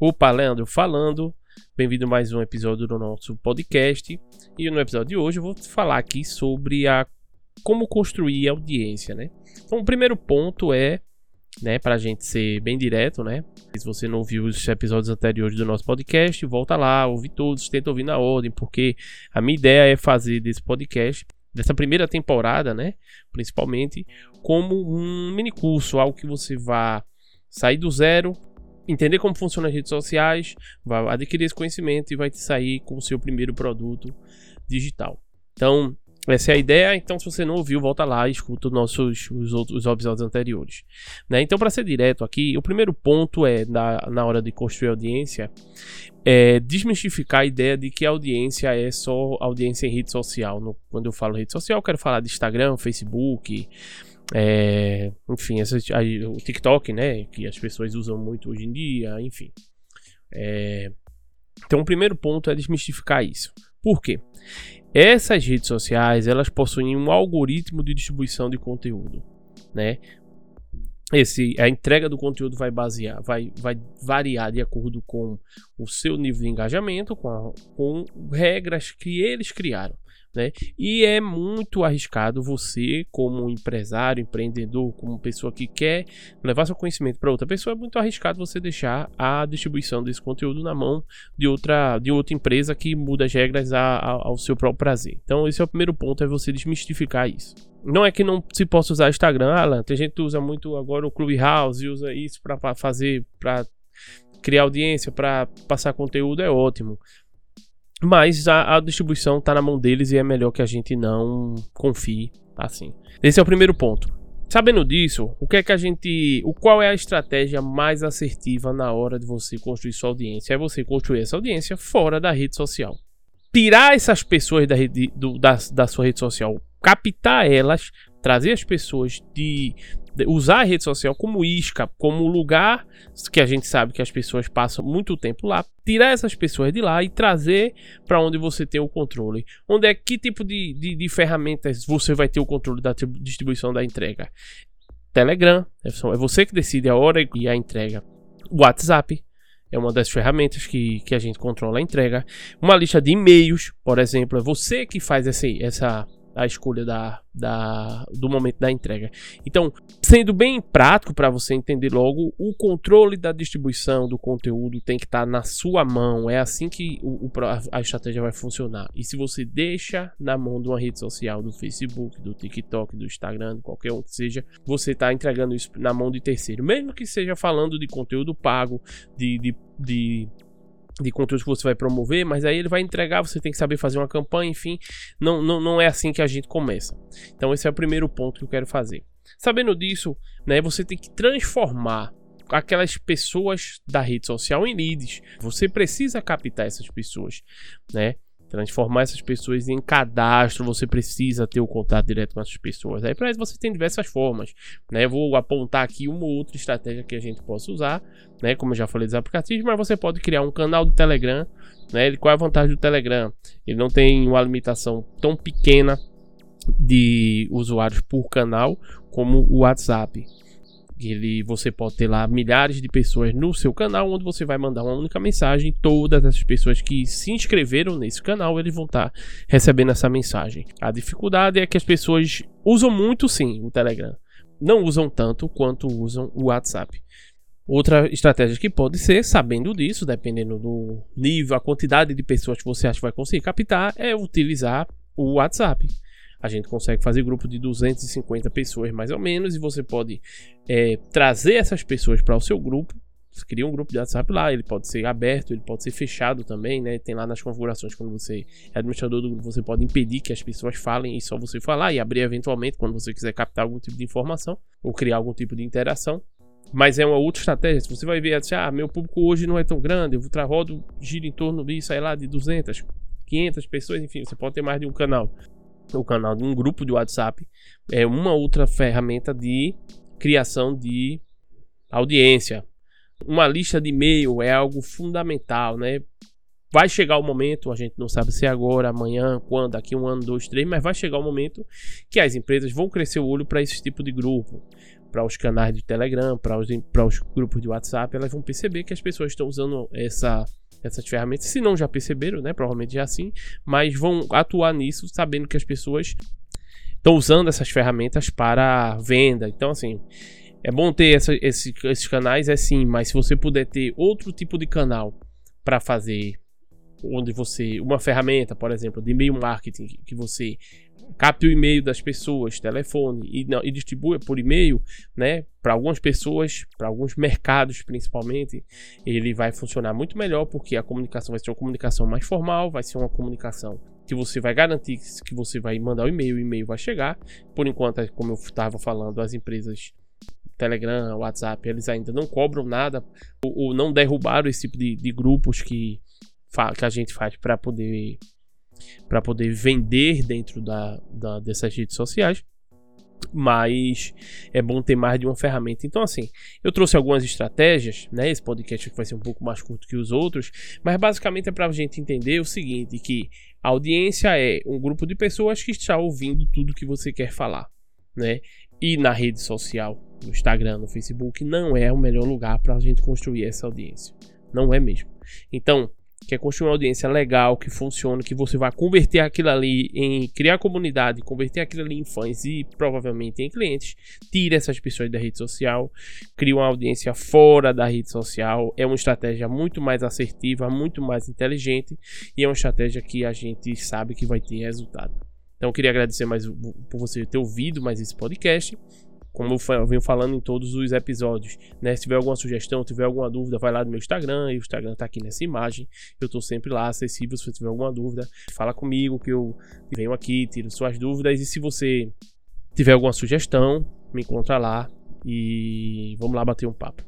Opa, Leandro falando. Bem-vindo a mais um episódio do nosso podcast. E no episódio de hoje eu vou falar aqui sobre a como construir audiência, né? Então, o primeiro ponto é, né, para a gente ser bem direto, né? Se você não ouviu os episódios anteriores do nosso podcast, volta lá, ouve todos, tenta ouvir na ordem, porque a minha ideia é fazer desse podcast dessa primeira temporada, né, principalmente, como um mini curso, algo que você vá sair do zero, entender como funcionam as redes sociais, vai adquirir esse conhecimento e vai sair com o seu primeiro produto digital. Então, essa é a ideia. Então, se você não ouviu, volta lá e escuta os nossos os outros episódios anteriores. Né? Então, para ser direto aqui, o primeiro ponto é, na, na hora de construir audiência, é desmistificar a ideia de que a audiência é só audiência em rede social. No, quando eu falo rede social, eu quero falar de Instagram, Facebook, é, enfim, essa, o TikTok, né? Que as pessoas usam muito hoje em dia, enfim. É, então, o primeiro ponto é desmistificar isso. Por quê? Essas redes sociais, elas possuem um algoritmo de distribuição de conteúdo, né? Esse, a entrega do conteúdo vai basear, vai, vai variar de acordo com o seu nível de engajamento, com, a, com regras que eles criaram. Né? E é muito arriscado você, como empresário, empreendedor, como pessoa que quer levar seu conhecimento para outra pessoa, é muito arriscado você deixar a distribuição desse conteúdo na mão de outra, de outra empresa que muda as regras a, a, ao seu próprio prazer. Então, esse é o primeiro ponto, é você desmistificar isso. Não é que não se possa usar Instagram, Alan. Tem gente que usa muito agora o Clubhouse e usa isso para fazer, para criar audiência, para passar conteúdo, é ótimo. Mas a, a distribuição está na mão deles e é melhor que a gente não confie assim. Esse é o primeiro ponto. Sabendo disso, o que é que a gente, o qual é a estratégia mais assertiva na hora de você construir sua audiência? É você construir essa audiência fora da rede social. Tirar essas pessoas da, rede, do, da, da sua rede social, captar elas, trazer as pessoas de usar a rede social como isca, como lugar que a gente sabe que as pessoas passam muito tempo lá, tirar essas pessoas de lá e trazer para onde você tem o controle. Onde é que tipo de, de, de, ferramentas você vai ter o controle da distribuição da entrega? Telegram, é, é você que decide a hora e a entrega. WhatsApp, é uma das ferramentas que, que a gente controla a entrega. Uma lista de e-mails, por exemplo, é você que faz essa, essa a escolha da, da, do momento da entrega. Então, sendo bem prático para você entender logo, o controle da distribuição do conteúdo tem que estar tá na sua mão. É assim que o, o, a estratégia vai funcionar. E se você deixa na mão de uma rede social, do Facebook, do TikTok, do Instagram, qualquer um que seja, você está entregando isso na mão de terceiro. Mesmo que seja falando de conteúdo pago, de, de, de de conteúdo que você vai promover, mas aí ele vai entregar, você tem que saber fazer uma campanha, enfim, não, não, não é assim que a gente começa. Então esse é o primeiro ponto que eu quero fazer. Sabendo disso, né, você tem que transformar aquelas pessoas da rede social em leads. Você precisa captar essas pessoas, né? Transformar essas pessoas em cadastro, você precisa ter o contato direto com essas pessoas. Aí para isso você tem diversas formas, né? Eu vou apontar aqui uma ou outra estratégia que a gente possa usar, né? Como eu já falei dos aplicativos, mas você pode criar um canal do Telegram, né? Qual é a vantagem do Telegram? Ele não tem uma limitação tão pequena de usuários por canal como o WhatsApp. Ele, você pode ter lá milhares de pessoas no seu canal, onde você vai mandar uma única mensagem. Todas as pessoas que se inscreveram nesse canal, eles vão estar tá recebendo essa mensagem. A dificuldade é que as pessoas usam muito sim o Telegram. Não usam tanto quanto usam o WhatsApp. Outra estratégia que pode ser, sabendo disso, dependendo do nível, a quantidade de pessoas que você acha que vai conseguir captar, é utilizar o WhatsApp a gente consegue fazer grupo de 250 pessoas mais ou menos e você pode é, trazer essas pessoas para o seu grupo. Você cria um grupo de WhatsApp lá, ele pode ser aberto, ele pode ser fechado também, né? Tem lá nas configurações quando você é administrador do grupo, você pode impedir que as pessoas falem e só você falar e abrir eventualmente quando você quiser captar algum tipo de informação ou criar algum tipo de interação. Mas é uma outra estratégia. Se você vai ver, assim, ah, meu público hoje não é tão grande, eu rodo gira em torno disso aí lá de 200, 500 pessoas, enfim, você pode ter mais de um canal o canal de um grupo de WhatsApp é uma outra ferramenta de criação de audiência. Uma lista de e-mail é algo fundamental, né? Vai chegar o momento, a gente não sabe se é agora, amanhã, quando, daqui um ano, dois, três, mas vai chegar o momento que as empresas vão crescer o olho para esse tipo de grupo. Para os canais de Telegram, para os, os grupos de WhatsApp, elas vão perceber que as pessoas estão usando essa, essas ferramentas. Se não já perceberam, né? Provavelmente já sim, mas vão atuar nisso sabendo que as pessoas estão usando essas ferramentas para venda. Então, assim, é bom ter essa, esse, esses canais, é sim, mas se você puder ter outro tipo de canal para fazer, onde você. Uma ferramenta, por exemplo, de e-mail marketing, que você capte o e-mail das pessoas, telefone e, não, e distribua por e-mail, né? Para algumas pessoas, para alguns mercados principalmente, ele vai funcionar muito melhor porque a comunicação vai ser uma comunicação mais formal, vai ser uma comunicação que você vai garantir que você vai mandar o e-mail, o e-mail vai chegar. Por enquanto, como eu estava falando, as empresas Telegram, WhatsApp, eles ainda não cobram nada ou, ou não derrubaram esse tipo de, de grupos que, que a gente faz para poder para poder vender dentro da, da, dessas redes sociais mas é bom ter mais de uma ferramenta. Então, assim, eu trouxe algumas estratégias, né? Esse podcast vai ser um pouco mais curto que os outros, mas basicamente é para a gente entender o seguinte: que a audiência é um grupo de pessoas que está ouvindo tudo que você quer falar, né? E na rede social, no Instagram, no Facebook, não é o melhor lugar para a gente construir essa audiência. Não é mesmo. Então, quer construir uma audiência legal, que funcione, que você vai converter aquilo ali em criar comunidade, converter aquilo ali em fãs e provavelmente em clientes, tire essas pessoas da rede social, crie uma audiência fora da rede social. É uma estratégia muito mais assertiva, muito mais inteligente e é uma estratégia que a gente sabe que vai ter resultado. Então eu queria agradecer mais por você ter ouvido mais esse podcast como eu venho falando em todos os episódios, né? Se tiver alguma sugestão, tiver alguma dúvida, vai lá no meu Instagram, e o Instagram tá aqui nessa imagem. Eu tô sempre lá, acessível, se você tiver alguma dúvida, fala comigo que eu venho aqui, tiro suas dúvidas. E se você tiver alguma sugestão, me encontra lá e vamos lá bater um papo.